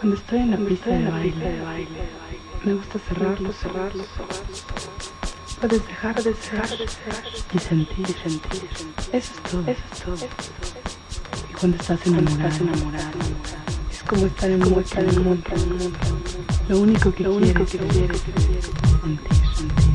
Cuando estoy en la pista de baile, me gusta cerrarlos, cerrarlos. Puedes dejar de ser y sentir, y sentir. Eso es todo. Eso es todo. Y cuando estás enamorado, es como estar en un estar en un mundo. Lo único que, lo único que quieres es sentir, sentir,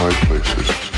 High places.